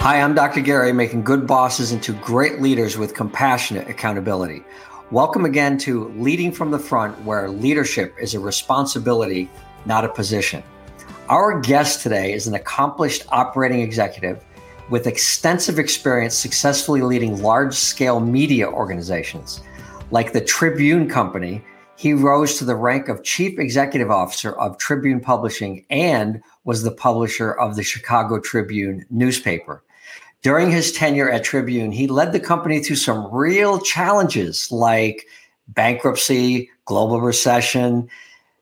Hi, I'm Dr. Gary, making good bosses into great leaders with compassionate accountability. Welcome again to Leading from the Front, where leadership is a responsibility, not a position. Our guest today is an accomplished operating executive with extensive experience successfully leading large scale media organizations. Like the Tribune Company, he rose to the rank of Chief Executive Officer of Tribune Publishing and was the publisher of the Chicago Tribune newspaper. During his tenure at Tribune, he led the company through some real challenges like bankruptcy, global recession.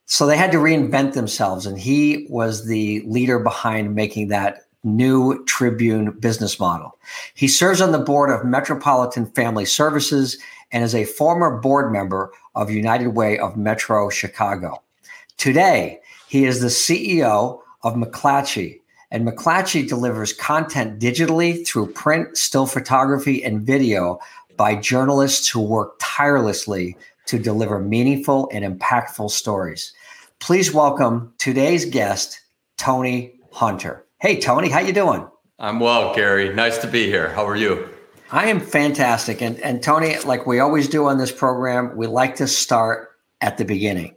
So they had to reinvent themselves. And he was the leader behind making that new Tribune business model. He serves on the board of Metropolitan Family Services and is a former board member of United Way of Metro Chicago. Today, he is the CEO of McClatchy, and McClatchy delivers content digitally through print, still photography, and video by journalists who work tirelessly to deliver meaningful and impactful stories. Please welcome today's guest, Tony Hunter. Hey, Tony, how you doing? I'm well, Gary. Nice to be here. How are you? I am fantastic. And, and Tony, like we always do on this program, we like to start at the beginning.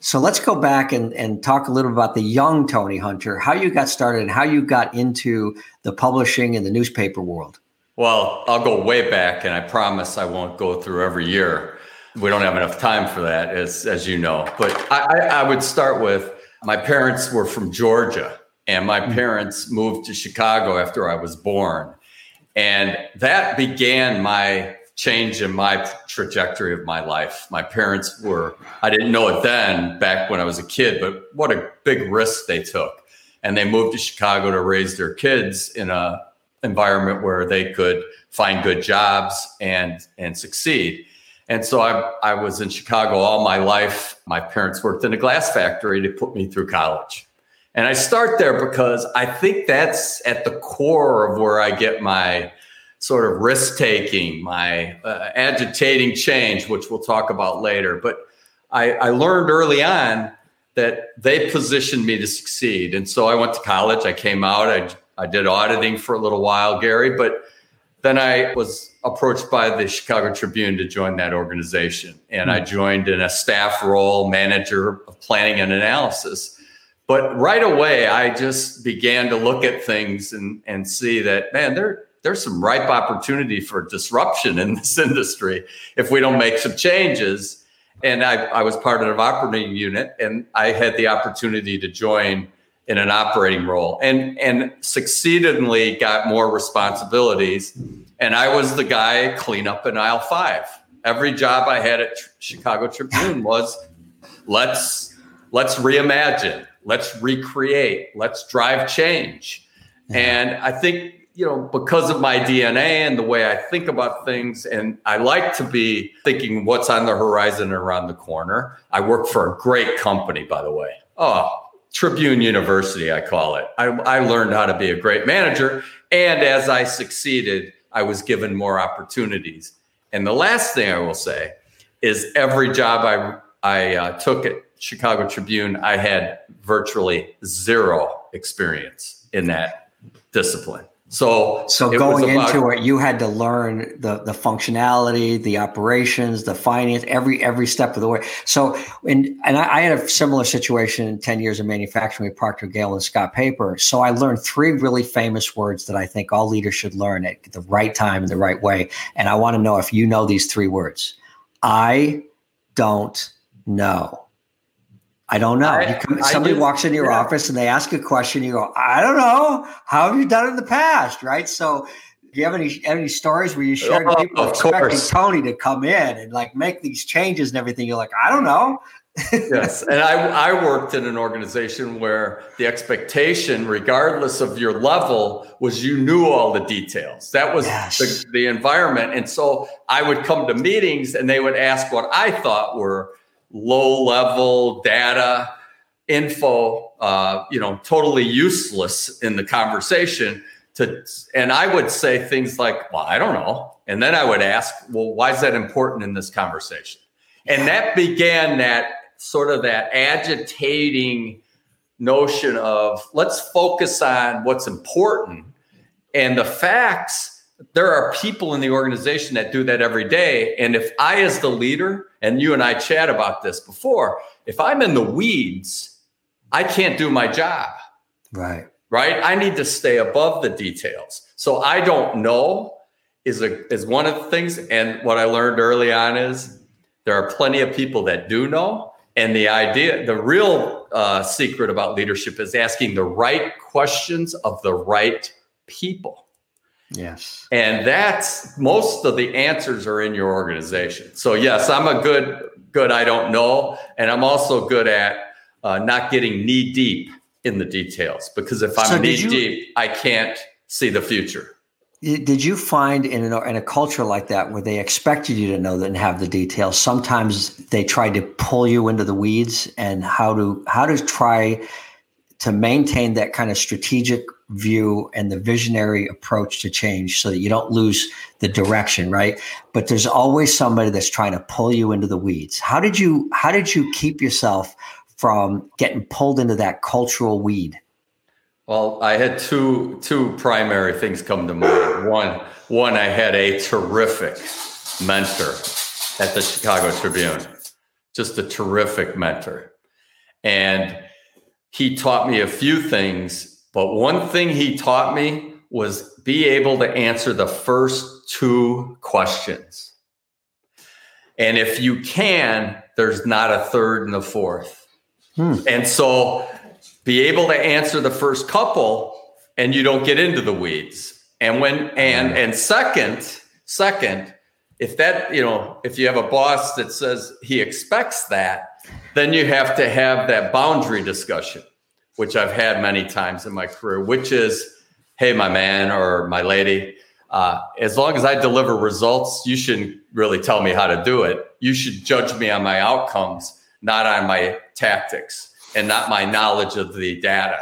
So let's go back and, and talk a little about the young Tony Hunter, how you got started and how you got into the publishing and the newspaper world. Well, I'll go way back, and I promise I won't go through every year. We don't have enough time for that, as, as you know. But I, I would start with my parents were from Georgia, and my mm. parents moved to Chicago after I was born. And that began my change in my trajectory of my life. My parents were, I didn't know it then back when I was a kid, but what a big risk they took. And they moved to Chicago to raise their kids in a environment where they could find good jobs and and succeed. And so I, I was in Chicago all my life. My parents worked in a glass factory to put me through college. And I start there because I think that's at the core of where I get my sort of risk taking, my uh, agitating change, which we'll talk about later. But I, I learned early on that they positioned me to succeed. And so I went to college. I came out. I, I did auditing for a little while, Gary, but then I was approached by the Chicago Tribune to join that organization. And I hmm. joined in a staff role, manager of planning and analysis. But right away, I just began to look at things and, and see that, man, there, there's some ripe opportunity for disruption in this industry if we don't make some changes. And I, I was part of an operating unit, and I had the opportunity to join in an operating role and and succeedingly got more responsibilities. And I was the guy clean up in aisle five. Every job I had at Chicago Tribune was let's let's reimagine, let's recreate, let's drive change. And I think you know, because of my DNA and the way I think about things, and I like to be thinking what's on the horizon around the corner. I work for a great company, by the way. Oh, Tribune University, I call it. I, I learned how to be a great manager. And as I succeeded, I was given more opportunities. And the last thing I will say is every job I, I uh, took at Chicago Tribune, I had virtually zero experience in that discipline. So, so going about, into it, you had to learn the the functionality, the operations, the finance, every every step of the way. So, and and I, I had a similar situation in ten years of manufacturing with Procter Gamble and Scott Paper. So I learned three really famous words that I think all leaders should learn at the right time and the right way. And I want to know if you know these three words. I don't know. I don't know. I, come, somebody walks into your yeah. office and they ask a question. You go, I don't know. How have you done it in the past? Right. So, do you have any any stories where you oh, shared oh, people expecting course. Tony to come in and like make these changes and everything? You're like, I don't know. yes. And I, I worked in an organization where the expectation, regardless of your level, was you knew all the details. That was yes. the, the environment. And so I would come to meetings and they would ask what I thought were low level data info, uh, you know, totally useless in the conversation. To, and I would say things like, well, I don't know. And then I would ask, well, why is that important in this conversation? And that began that sort of that agitating notion of let's focus on what's important and the facts there are people in the organization that do that every day. And if i as the leader and you and i chat about this before if i'm in the weeds i can't do my job. Right. Right? I need to stay above the details. So i don't know is a is one of the things. And what i learned early on is there are plenty of people that do know. And the idea, the real uh, secret about leadership is asking the right questions of the right people. Yes. And that's most of the answers are in your organization. So yes, I'm a good, good, I don't know. And I'm also good at uh, not getting knee deep in the details because if I'm so knee you, deep, I can't see the future. Did you find in a, in a culture like that where they expected you to know that and have the details, sometimes they tried to pull you into the weeds and how to how to try to maintain that kind of strategic view and the visionary approach to change so that you don't lose the direction, right? But there's always somebody that's trying to pull you into the weeds. How did you how did you keep yourself from getting pulled into that cultural weed? Well, I had two two primary things come to mind. One, one I had a terrific mentor at the Chicago Tribune, just a terrific mentor, and he taught me a few things. But one thing he taught me was be able to answer the first two questions. And if you can, there's not a third and a fourth. Hmm. And so be able to answer the first couple and you don't get into the weeds. And when and and second, second, if that, you know, if you have a boss that says he expects that, then you have to have that boundary discussion, which I've had many times in my career, which is, hey, my man or my lady, uh, as long as I deliver results, you shouldn't really tell me how to do it. You should judge me on my outcomes, not on my tactics and not my knowledge of the data.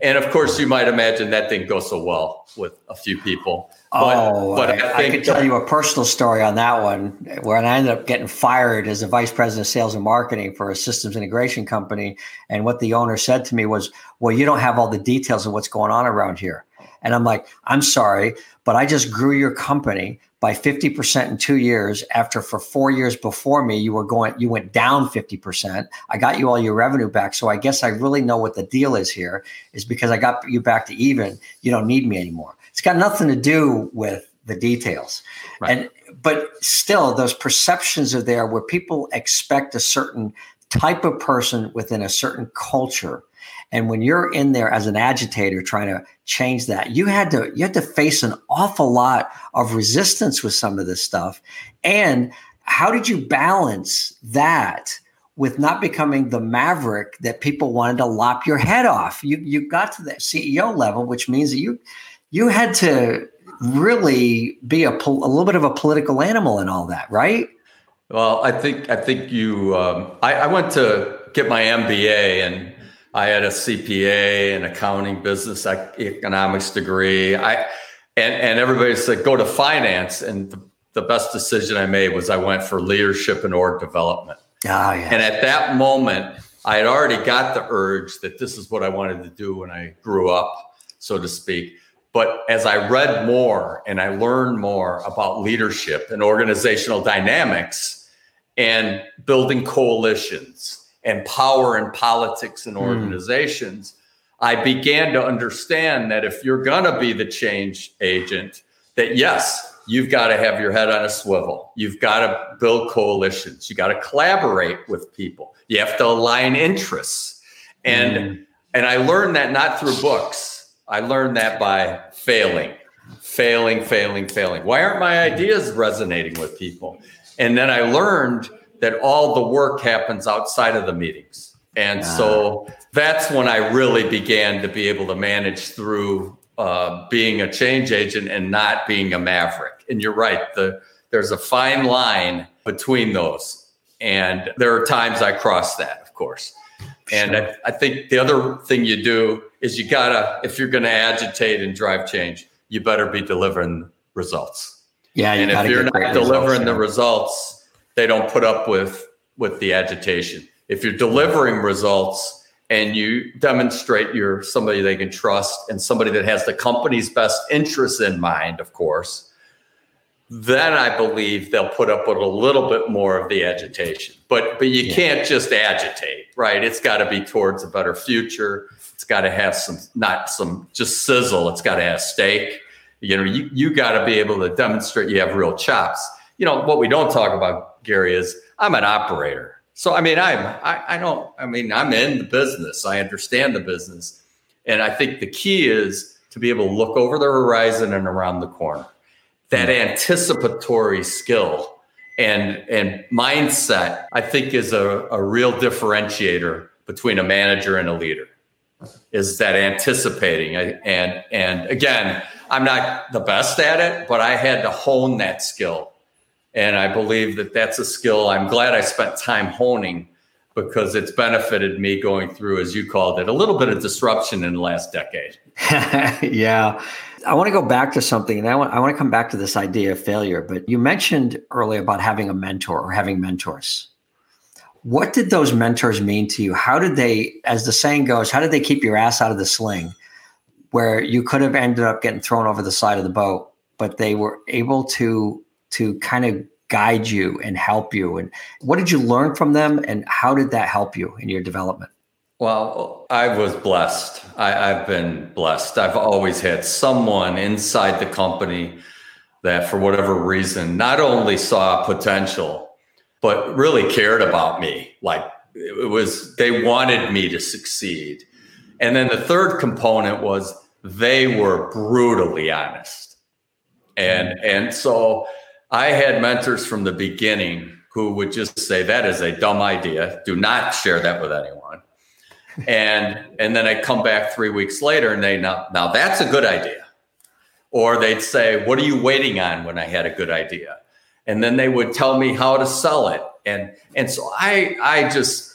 And of course, you might imagine that didn't go so well with a few people. But, oh, but I, I, could tell you a personal story on that one where I ended up getting fired as a vice president of sales and marketing for a systems integration company. And what the owner said to me was, Well, you don't have all the details of what's going on around here. And I'm like, I'm sorry, but I just grew your company by 50% in two years after for four years before me you were going you went down 50% i got you all your revenue back. So i guess i really know what the deal is here is because i got you back to even. You don't need me anymore. It's got nothing to do with the details. Right. and but still those perceptions are there where people expect a certain type of person within a certain culture and when you're in there as an agitator trying to change that, you had to you had to face an awful lot of resistance with some of this stuff. And how did you balance that with not becoming the maverick that people wanted to lop your head off? You you got to the CEO level, which means that you you had to really be a, a little bit of a political animal and all that, right? Well, I think I think you. Um, I, I went to get my MBA and I had a CPA, and accounting, business economics degree. I and and everybody said go to finance, and the, the best decision I made was I went for leadership and org development. Ah, yes. And at that moment, I had already got the urge that this is what I wanted to do when I grew up, so to speak. But as I read more and I learned more about leadership and organizational dynamics and building coalitions and power and politics and hmm. organizations, mm. I began to understand that if you're going to be the change agent, that yes, you've got to have your head on a swivel. You've got to build coalitions. You got to collaborate with people. You have to align interests. And mm. and I learned that not through books. I learned that by failing, failing, failing, failing. Why aren't my ideas resonating with people? And then I learned that all the work happens outside of the meetings. And so that's when I really began to be able to manage through uh, being a change agent and not being a maverick. And you're right, the, there's a fine line between those. And there are times I cross that, of course. And I, I think the other thing you do is you gotta, if you're gonna agitate and drive change, you better be delivering results. Yeah, you and if you're not delivering results, the results, they don't put up with with the agitation. If you're delivering results and you demonstrate you're somebody they can trust and somebody that has the company's best interests in mind, of course, then I believe they'll put up with a little bit more of the agitation. But but you yeah. can't just agitate, right? It's got to be towards a better future. It's got to have some not some just sizzle. It's got to have steak. You know, you you got to be able to demonstrate you have real chops. You know what we don't talk about, Gary, is I'm an operator. So I mean, I'm I, I don't I mean I'm in the business. I understand the business, and I think the key is to be able to look over the horizon and around the corner. That anticipatory skill and and mindset, I think, is a, a real differentiator between a manager and a leader. Is that anticipating and and again, I'm not the best at it, but I had to hone that skill and I believe that that's a skill I'm glad I spent time honing because it's benefited me going through, as you called it, a little bit of disruption in the last decade. yeah. I want to go back to something, and I want, I want to come back to this idea of failure. But you mentioned earlier about having a mentor or having mentors. What did those mentors mean to you? How did they, as the saying goes, how did they keep your ass out of the sling where you could have ended up getting thrown over the side of the boat, but they were able to to kind of guide you and help you. And what did you learn from them and how did that help you in your development? Well, I was blessed. I, have been blessed. I've always had someone inside the company that, for whatever reason, not only saw potential, but really cared about me. Like it was, they wanted me to succeed. And then the third component was they were brutally honest. And, and so I had mentors from the beginning who would just say, That is a dumb idea. Do not share that with anyone. and and then I'd come back three weeks later and they now now that's a good idea. Or they'd say, What are you waiting on when I had a good idea? And then they would tell me how to sell it. And and so I I just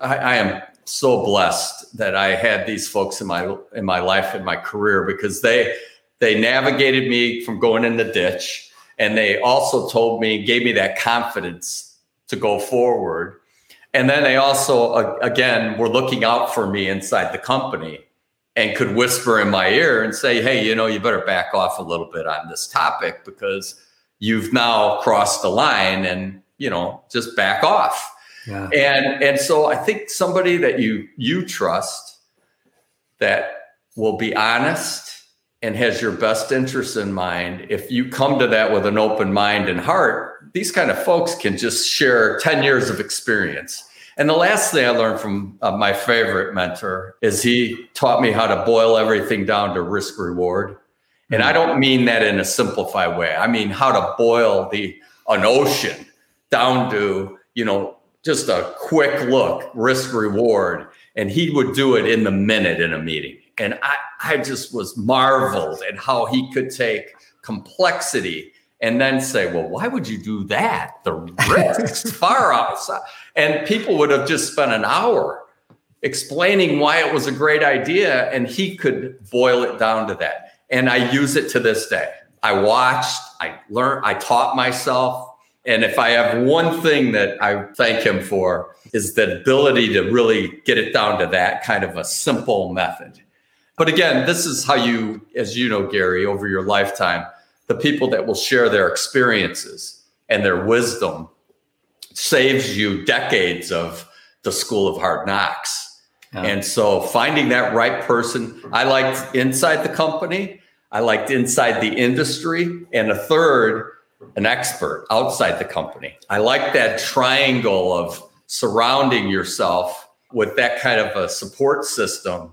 I, I am so blessed that I had these folks in my in my life in my career because they they navigated me from going in the ditch and they also told me, gave me that confidence to go forward. And then they also, uh, again, were looking out for me inside the company and could whisper in my ear and say, hey, you know, you better back off a little bit on this topic because you've now crossed the line and, you know, just back off. Yeah. And and so I think somebody that you you trust that will be honest and has your best interests in mind, if you come to that with an open mind and heart, these kind of folks can just share 10 years of experience. And the last thing I learned from uh, my favorite mentor is he taught me how to boil everything down to risk reward. And I don't mean that in a simplified way. I mean how to boil the an ocean down to, you know, just a quick look, risk reward. And he would do it in the minute in a meeting. And I, I just was marveled at how he could take complexity and then say, well, why would you do that? The risks far outside. And people would have just spent an hour explaining why it was a great idea. And he could boil it down to that. And I use it to this day. I watched, I learned, I taught myself. And if I have one thing that I thank him for, is the ability to really get it down to that kind of a simple method. But again, this is how you, as you know, Gary, over your lifetime, the people that will share their experiences and their wisdom saves you decades of the school of hard knocks. Yeah. And so finding that right person, I liked inside the company, I liked inside the industry, and a third, an expert outside the company. I like that triangle of surrounding yourself with that kind of a support system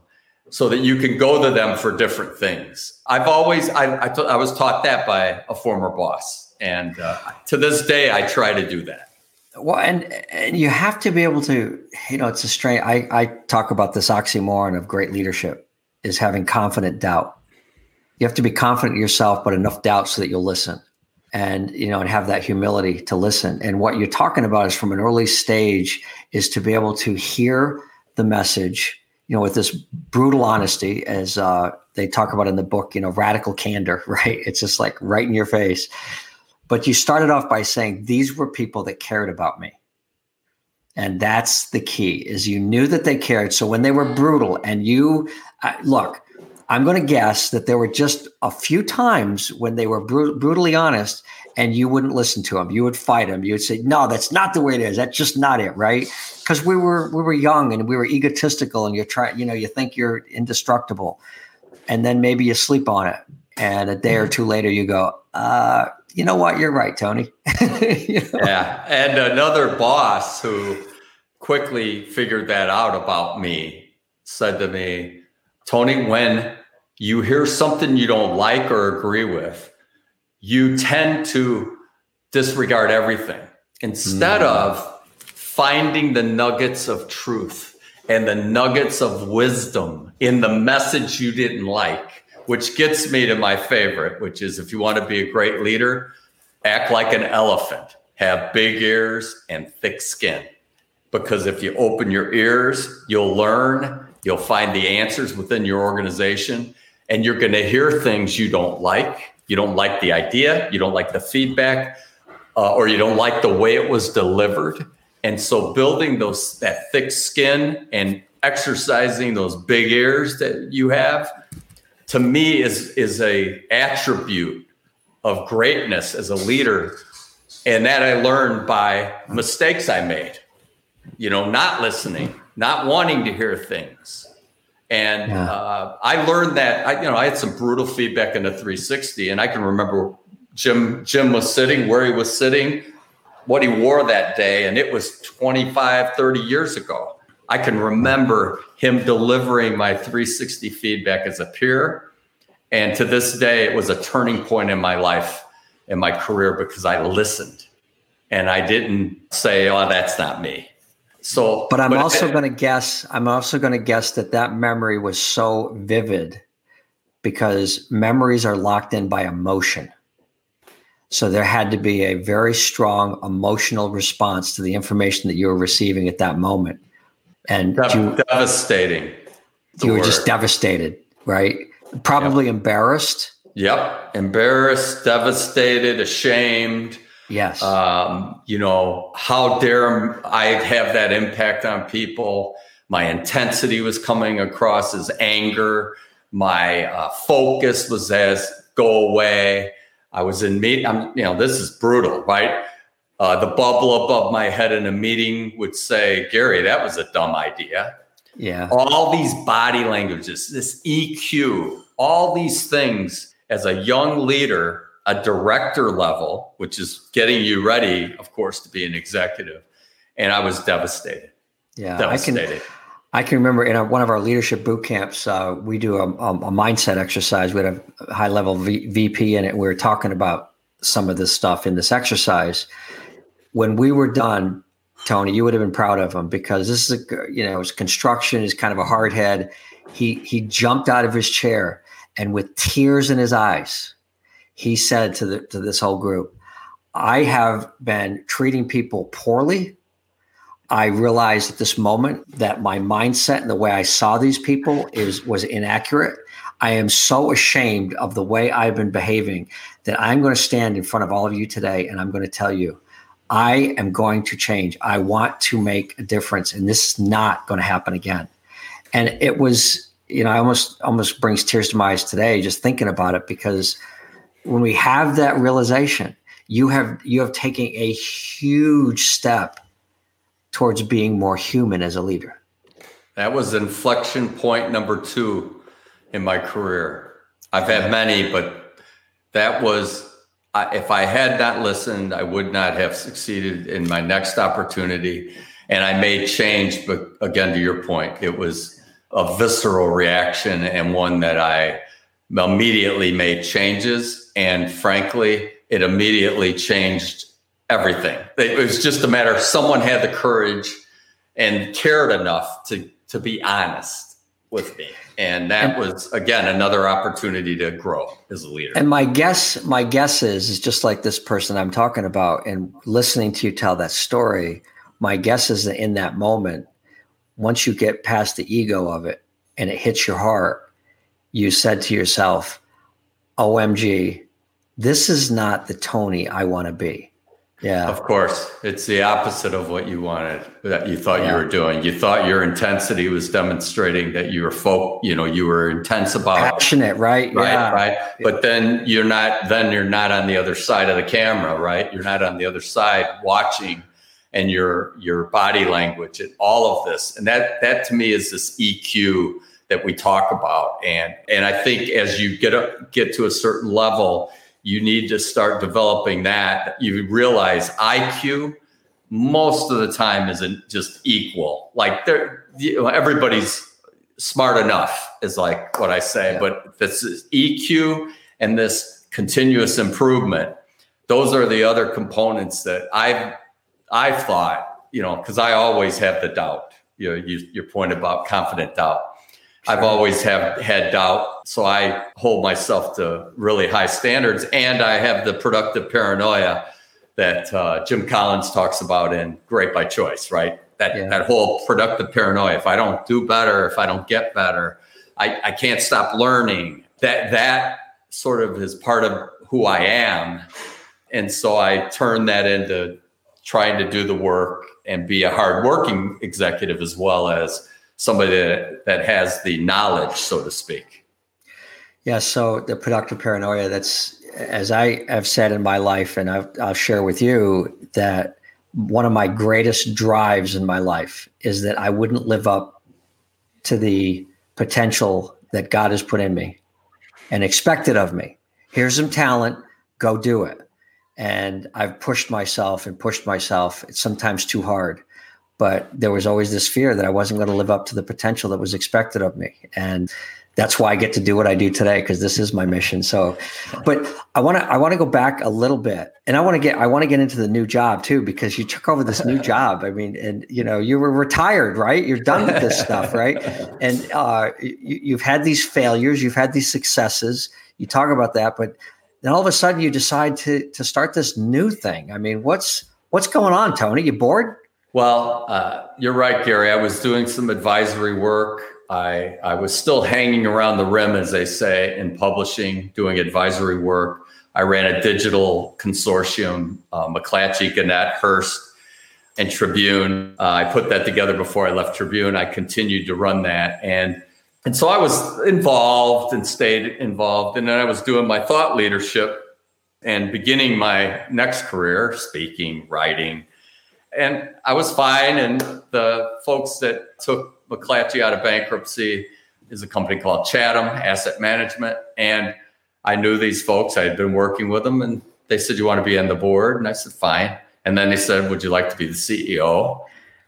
so that you can go to them for different things. I've always, I, I, t- I was taught that by a former boss. And uh, to this day, I try to do that. Well, and and you have to be able to, you know, it's a strange. I I talk about this oxymoron of great leadership is having confident doubt. You have to be confident in yourself, but enough doubt so that you'll listen, and you know, and have that humility to listen. And what you're talking about is from an early stage is to be able to hear the message, you know, with this brutal honesty, as uh, they talk about in the book, you know, radical candor. Right? It's just like right in your face but you started off by saying these were people that cared about me. And that's the key is you knew that they cared. So when they were brutal and you uh, look, I'm going to guess that there were just a few times when they were br- brutally honest and you wouldn't listen to him. You would fight him. You would say, "No, that's not the way it is. That's just not it, right?" Because we were we were young and we were egotistical, and you're trying, you know, you think you're indestructible, and then maybe you sleep on it, and a day or two later you go, uh, you know what? You're right, Tony. you know? Yeah. And another boss who quickly figured that out about me said to me, Tony, when you hear something you don't like or agree with, you tend to disregard everything instead mm. of finding the nuggets of truth and the nuggets of wisdom in the message you didn't like which gets me to my favorite, which is if you want to be a great leader, act like an elephant, have big ears and thick skin. Because if you open your ears, you'll learn, you'll find the answers within your organization, and you're going to hear things you don't like. You don't like the idea, you don't like the feedback, uh, or you don't like the way it was delivered. And so building those that thick skin and exercising those big ears that you have to me is is a attribute of greatness as a leader. And that i learned by mistakes i made. You know not listening not wanting to hear things and yeah. uh, i learned that I, you know i had some brutal feedback in the 360 and i can remember jim jim was sitting where he was sitting what he wore that day and it was 25 30 years ago I can remember him delivering my 360 feedback as a peer. And to this day, it was a turning point in my life, in my career, because I listened and I didn't say, oh, that's not me. So, but I'm but also going to guess, I'm also going to guess that that memory was so vivid because memories are locked in by emotion. So there had to be a very strong emotional response to the information that you were receiving at that moment and Dev- you, devastating. You were word. just devastated, right? Probably yep. embarrassed. Yep, embarrassed, devastated, ashamed. Yes. Um, you know, how dare I have that impact on people? My intensity was coming across as anger. My uh, focus was as go away. I was in meet. I'm, you know, this is brutal, right? Uh, the bubble above my head in a meeting would say, Gary, that was a dumb idea. Yeah. All these body languages, this EQ, all these things as a young leader, a director level, which is getting you ready, of course, to be an executive. And I was devastated. Yeah. Devastated. I can, I can remember in our, one of our leadership boot camps, uh, we do a, a, a, mindset exercise. We had a high level v, VP in it. We were talking about some of this stuff in this exercise when we were done, Tony, you would have been proud of him because this is a you know, his construction is kind of a hard head. He he jumped out of his chair and with tears in his eyes, he said to the to this whole group, I have been treating people poorly. I realized at this moment that my mindset and the way I saw these people is was inaccurate. I am so ashamed of the way I've been behaving that I'm going to stand in front of all of you today and I'm going to tell you I am going to change. I want to make a difference, and this is not going to happen again. And it was, you know, I almost almost brings tears to my eyes today just thinking about it because when we have that realization, you have you have taken a huge step towards being more human as a leader. That was inflection point number two in my career. I've had many, but that was I, if I had not listened, I would not have succeeded in my next opportunity. And I made change, but again, to your point, it was a visceral reaction and one that I immediately made changes. And frankly, it immediately changed everything. It was just a matter of someone had the courage and cared enough to to be honest with me. And that was again another opportunity to grow as a leader. And my guess, my guess is, is just like this person I'm talking about, and listening to you tell that story. My guess is that in that moment, once you get past the ego of it and it hits your heart, you said to yourself, "OMG, this is not the Tony I want to be." Yeah. Of course. It's the opposite of what you wanted that you thought yeah. you were doing. You thought your intensity was demonstrating that you were folk, you know, you were intense about passionate, right? Right, yeah. right. But then you're not then you're not on the other side of the camera, right? You're not on the other side watching and your your body language and all of this. And that that to me is this EQ that we talk about. And and I think as you get up get to a certain level, you need to start developing that. You realize IQ most of the time isn't just equal. Like there, you know, everybody's smart enough is like what I say, yeah. but this is EQ and this continuous improvement. Those are the other components that I've I've thought, you know, because I always have the doubt. You know, you, your point about confident doubt. I've always have had doubt, so I hold myself to really high standards, and I have the productive paranoia that uh, Jim Collins talks about in Great by Choice, right? That yeah. that whole productive paranoia. If I don't do better, if I don't get better, I, I can't stop learning. That that sort of is part of who I am, and so I turn that into trying to do the work and be a hardworking executive as well as somebody that, that has the knowledge, so to speak. Yeah. So the productive paranoia, that's, as I have said in my life, and I've, I'll share with you that one of my greatest drives in my life is that I wouldn't live up to the potential that God has put in me and expected of me. Here's some talent, go do it. And I've pushed myself and pushed myself, it's sometimes too hard but there was always this fear that I wasn't going to live up to the potential that was expected of me. And that's why I get to do what I do today because this is my mission. So, but I want to I want to go back a little bit, and I want to get I want to get into the new job too because you took over this new job. I mean, and you know you were retired, right? You're done with this stuff, right? And uh, you, you've had these failures, you've had these successes. You talk about that, but then all of a sudden you decide to to start this new thing. I mean, what's what's going on, Tony? You bored? Well, uh, you're right, Gary. I was doing some advisory work. I, I was still hanging around the rim, as they say, in publishing, doing advisory work. I ran a digital consortium, uh, McClatchy, Gannett, Hearst, and Tribune. Uh, I put that together before I left Tribune. I continued to run that. And, and so I was involved and stayed involved. And then I was doing my thought leadership and beginning my next career, speaking, writing, and I was fine. And the folks that took McClatchy out of bankruptcy is a company called Chatham Asset Management. And I knew these folks, I had been working with them, and they said, You want to be on the board? And I said, Fine. And then they said, Would you like to be the CEO?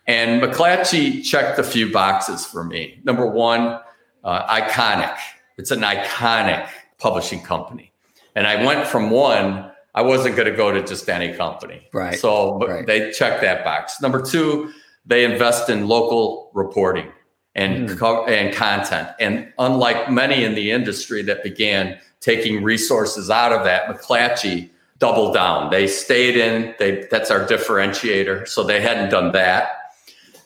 And McClatchy checked a few boxes for me. Number one, uh, iconic. It's an iconic publishing company. And I went from one I wasn't going to go to just any company. Right. So right. they checked that box. Number two, they invest in local reporting and mm. co- and content. And unlike many in the industry that began taking resources out of that, McClatchy doubled down. They stayed in. They that's our differentiator. So they hadn't done that.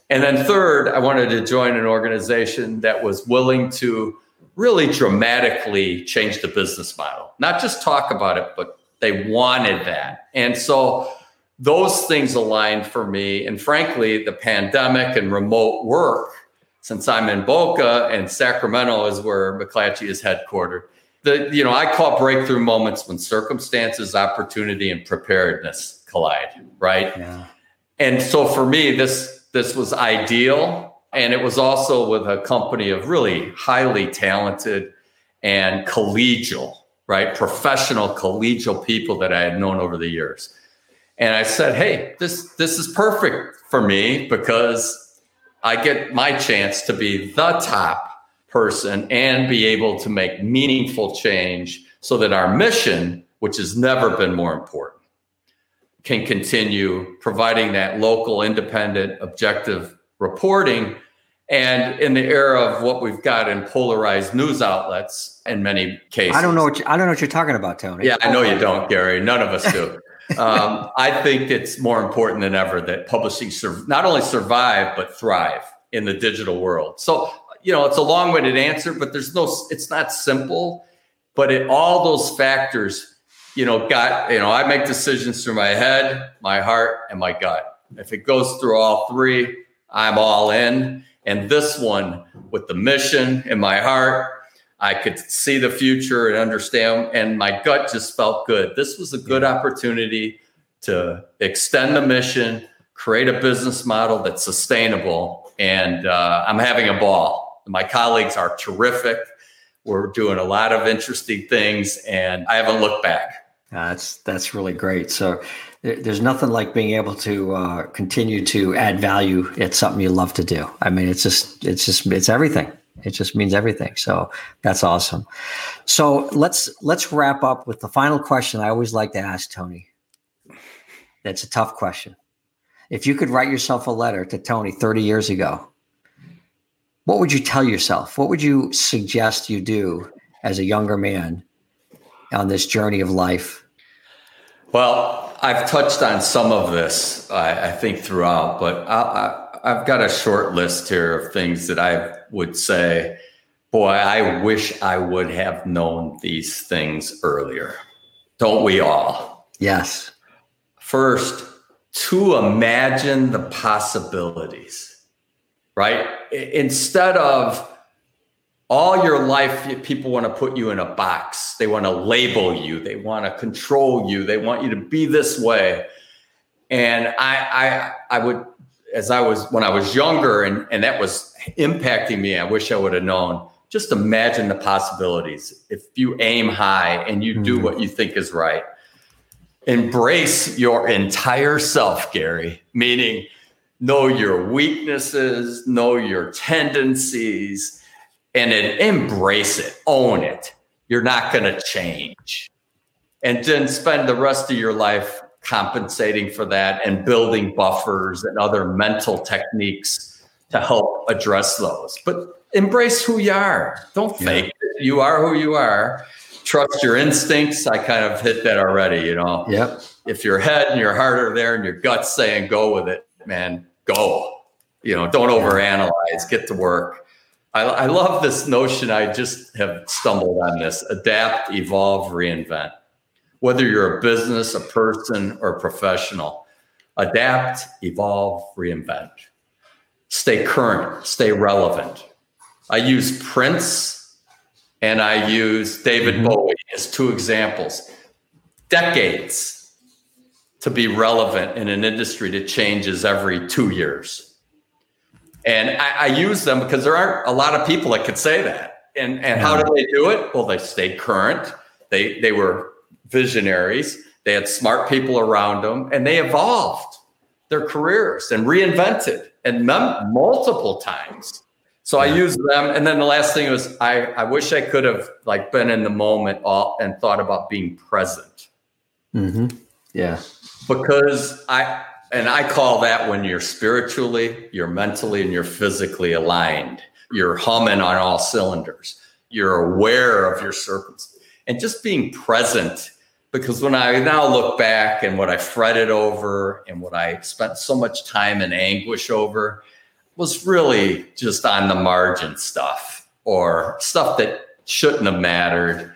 And then third, I wanted to join an organization that was willing to really dramatically change the business model. Not just talk about it, but they wanted that. And so those things aligned for me. And frankly, the pandemic and remote work, since I'm in Boca and Sacramento is where McClatchy is headquartered. The, you know, I call breakthrough moments when circumstances, opportunity, and preparedness collide, right? Yeah. And so for me, this this was ideal. And it was also with a company of really highly talented and collegial right? Professional, collegial people that I had known over the years. And I said, hey, this this is perfect for me because I get my chance to be the top person and be able to make meaningful change so that our mission, which has never been more important. can continue providing that local, independent, objective reporting. And in the era of what we've got in polarized news outlets, in many cases, I don't know what you, I don't know what you're talking about, Tony. Yeah, I know you don't, Gary. None of us do. Um, I think it's more important than ever that publishing sur- not only survive but thrive in the digital world. So you know, it's a long-winded answer, but there's no. It's not simple, but it all those factors you know, got, you know, I make decisions through my head, my heart, and my gut. If it goes through all three, I'm all in. And this one, with the mission in my heart, I could see the future and understand. And my gut just felt good. This was a good opportunity to extend the mission, create a business model that's sustainable. And uh, I'm having a ball. My colleagues are terrific. We're doing a lot of interesting things, and I haven't looked back. that's that's really great. So there's nothing like being able to uh, continue to add value at something you love to do. I mean, it's just it's just it's everything. It just means everything. So that's awesome. So let's let's wrap up with the final question I always like to ask Tony. That's a tough question. If you could write yourself a letter to Tony 30 years ago, what would you tell yourself? What would you suggest you do as a younger man on this journey of life? Well, I've touched on some of this, I, I think, throughout, but I, i've got a short list here of things that I would say, boy, I wish I would have known these things earlier. Don't we all? Yes. First, to imagine the possibilities, right? Instead of all your life, people want to put you in a box. They want to label you. They want to control you. They want you to be this way. And I, I, I would, as I was when I was younger, and and that was impacting me. I wish I would have known. Just imagine the possibilities. If you aim high and you do mm-hmm. what you think is right, embrace your entire self, Gary. Meaning, know your weaknesses, know your tendencies and then embrace it, own it. You're not going to change. And then spend the rest of your life compensating for that and building buffers and other mental techniques to help address those. But embrace who you are. Don't fake yeah. it. You are who you are. Trust your instincts. I kind of hit that already, you know. Yep. If your head and your heart are there and your gut's saying go with it, man, go. You know, don't overanalyze, get to work. I, I love this notion. I just have stumbled on this adapt, evolve, reinvent. Whether you're a business, a person, or a professional, adapt, evolve, reinvent. Stay current, stay relevant. I use Prince and I use David mm-hmm. Bowie as two examples. Decades to be relevant in an industry that changes every two years. And I, I, use them because there aren't a lot of people that could say that. And and how do they do it? Well, they stayed current. They they were visionaries. They had smart people around them, and they evolved their careers and reinvented and mem- multiple times. So I used them. And then the last thing was I, I wish I could have like been in the moment all, and thought about being present. Mm-hmm. Yeah. Because I and I call that when you're spiritually, you're mentally, and you're physically aligned. You're humming on all cylinders. You're aware of your circumstances and just being present. Because when I now look back and what I fretted over and what I spent so much time and anguish over was really just on the margin stuff or stuff that shouldn't have mattered.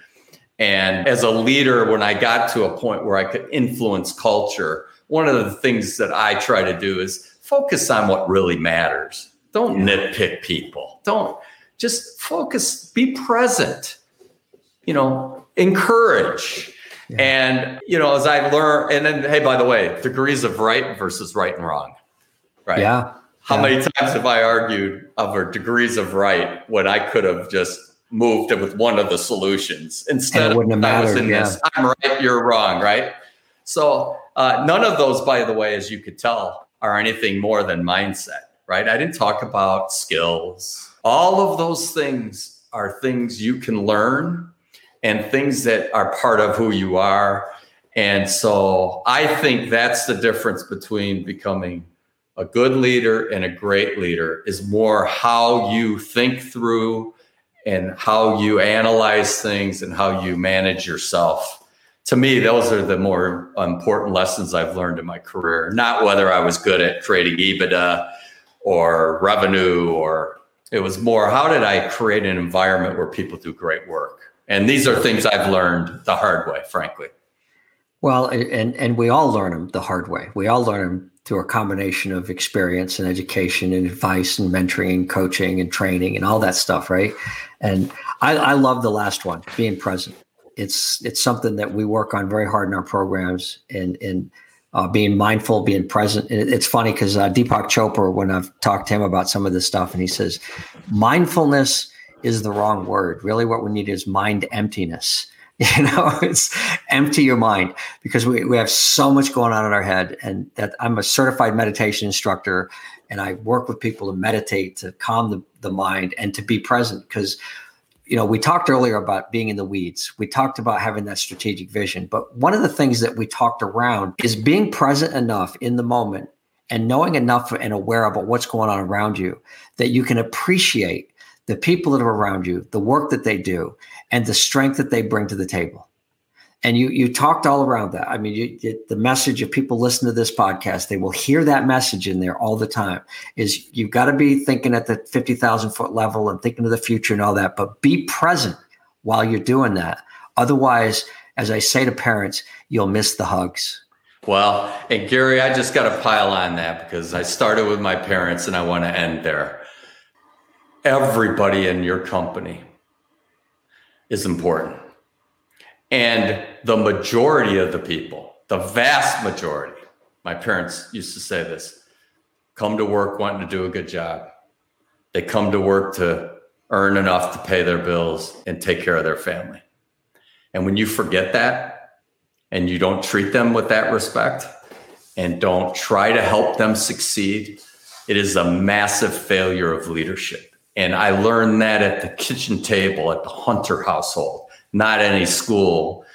And as a leader, when I got to a point where I could influence culture, one of the things that I try to do is focus on what really matters. Don't nitpick people. Don't just focus, be present, you know, encourage. Yeah. And, you know, as I learn, and then, hey, by the way, degrees of right versus right and wrong. Right. Yeah. How yeah. many times have I argued over degrees of right when I could have just moved it with one of the solutions instead of I was in yeah. this, I'm right, you're wrong, right? So uh, none of those, by the way, as you could tell, are anything more than mindset, right? I didn't talk about skills. All of those things are things you can learn and things that are part of who you are. And so I think that's the difference between becoming a good leader and a great leader is more how you think through and how you analyze things and how you manage yourself. To me, those are the more important lessons I've learned in my career, not whether I was good at creating EBITDA or revenue or it was more how did I create an environment where people do great work? And these are things I've learned the hard way, frankly. Well, and and we all learn them the hard way. We all learn them through a combination of experience and education and advice and mentoring and coaching and training and all that stuff, right? And I, I love the last one, being present. It's it's something that we work on very hard in our programs and and uh, being mindful, being present. And it's funny because uh, Deepak Chopra, when I've talked to him about some of this stuff, and he says mindfulness is the wrong word. Really, what we need is mind emptiness. You know it's empty your mind because we, we have so much going on in our head and that i'm a certified meditation instructor and i work with people to meditate to calm the, the mind and to be present. Because you know we talked earlier about being in the weeds. We talked about having that strategic vision but one of the things that we talked around is being present enough in the moment and knowing enough and aware about what's going on around you that you can appreciate the people that are around you, the work that they do, and the strength that they bring to the table. And you you talked all around that. I mean, you, the message of people listen to this podcast, they will hear that message in there all the time. Is you've got to be thinking at the fifty thousand foot level and thinking of the future and all that, but be present while you're doing that. Otherwise, as I say to parents, you'll miss the hugs. Well, and Gary, I just got to pile on that because I started with my parents and I want to end there everybody in your company is important. And the majority of the people, the vast majority, my parents used to say this come to work wanting to do a good job. They come to work to earn enough to pay their bills and take care of their family. And when you forget that and you don't treat them with that respect and don't try to help them succeed, it is a massive failure of leadership. And I learned that at the kitchen table at the Hunter household, not any school.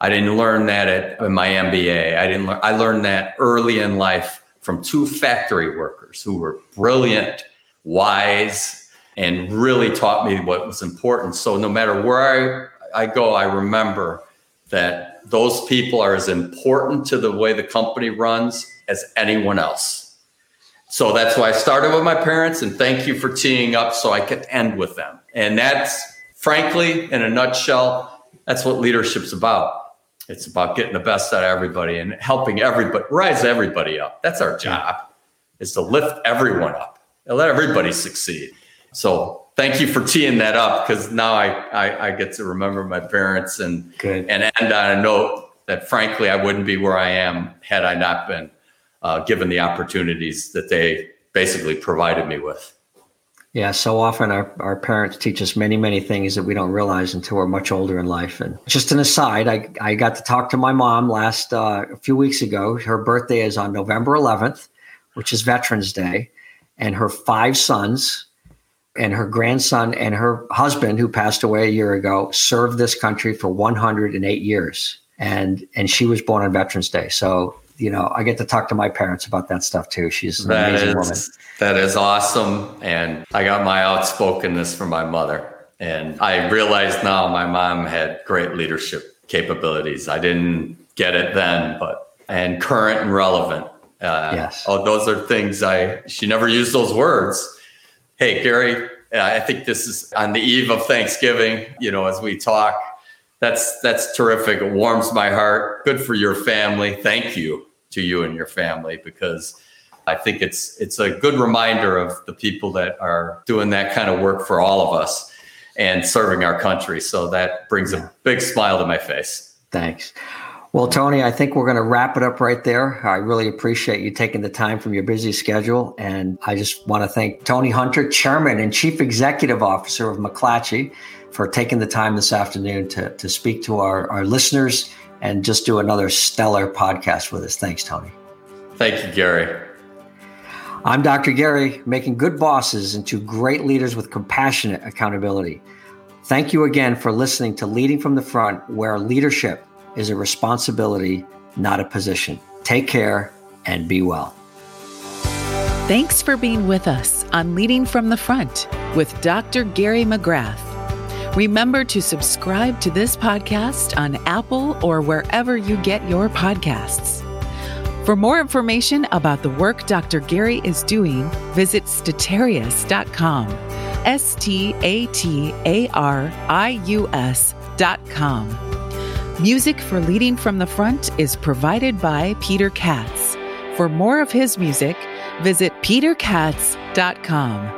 I didn't learn that at my MBA. I didn't learn, I learned that early in life from two factory workers who were brilliant, wise, and really taught me what was important. So no matter where I, I go, I remember that those people are as important to the way the company runs as anyone else. So that's why I started with my parents, and thank you for teeing up so I could end with them. And that's frankly, in a nutshell, that's what leadership's about. It's about getting the best out of everybody and helping everybody rise everybody up. That's our job, is to lift everyone up and let everybody succeed. So thank you for teeing that up because now I, I, I get to remember my parents and Good. and end on a note that frankly I wouldn't be where I am had I not been uh, given the opportunities that they basically provided me with. Yeah, so often our, our parents teach us many, many things that we don't realize until we're much older in life. And just an aside, I, I got to talk to my mom last uh, a few weeks ago. Her birthday is on November 11th, which is Veterans Day. And her five sons and her grandson and her husband, who passed away a year ago, served this country for 108 years. And, and she was born on Veterans Day. So you know, I get to talk to my parents about that stuff too. She's an that amazing is, woman. That is awesome. And I got my outspokenness from my mother. And I realize now my mom had great leadership capabilities. I didn't get it then, but and current and relevant. Uh, yes. Oh, those are things I. She never used those words. Hey, Gary, I think this is on the eve of Thanksgiving. You know, as we talk, that's that's terrific. It warms my heart. Good for your family. Thank you to you and your family because I think it's it's a good reminder of the people that are doing that kind of work for all of us and serving our country. So that brings a big smile to my face. Thanks. Well, Tony, I think we're going to wrap it up right there. I really appreciate you taking the time from your busy schedule. And I just want to thank Tony Hunter, Chairman and Chief Executive Officer of McClatchy, for taking the time this afternoon to, to speak to our, our listeners and just do another stellar podcast with us. Thanks, Tony. Thank you, Gary. I'm Dr. Gary, making good bosses into great leaders with compassionate accountability. Thank you again for listening to Leading from the Front, where leadership is a responsibility, not a position. Take care and be well. Thanks for being with us on Leading from the Front with Dr. Gary McGrath. Remember to subscribe to this podcast on Apple or wherever you get your podcasts. For more information about the work Dr. Gary is doing, visit statarius.com. S T A T A R I U S.com. Music for Leading from the Front is provided by Peter Katz. For more of his music, visit peterkatz.com.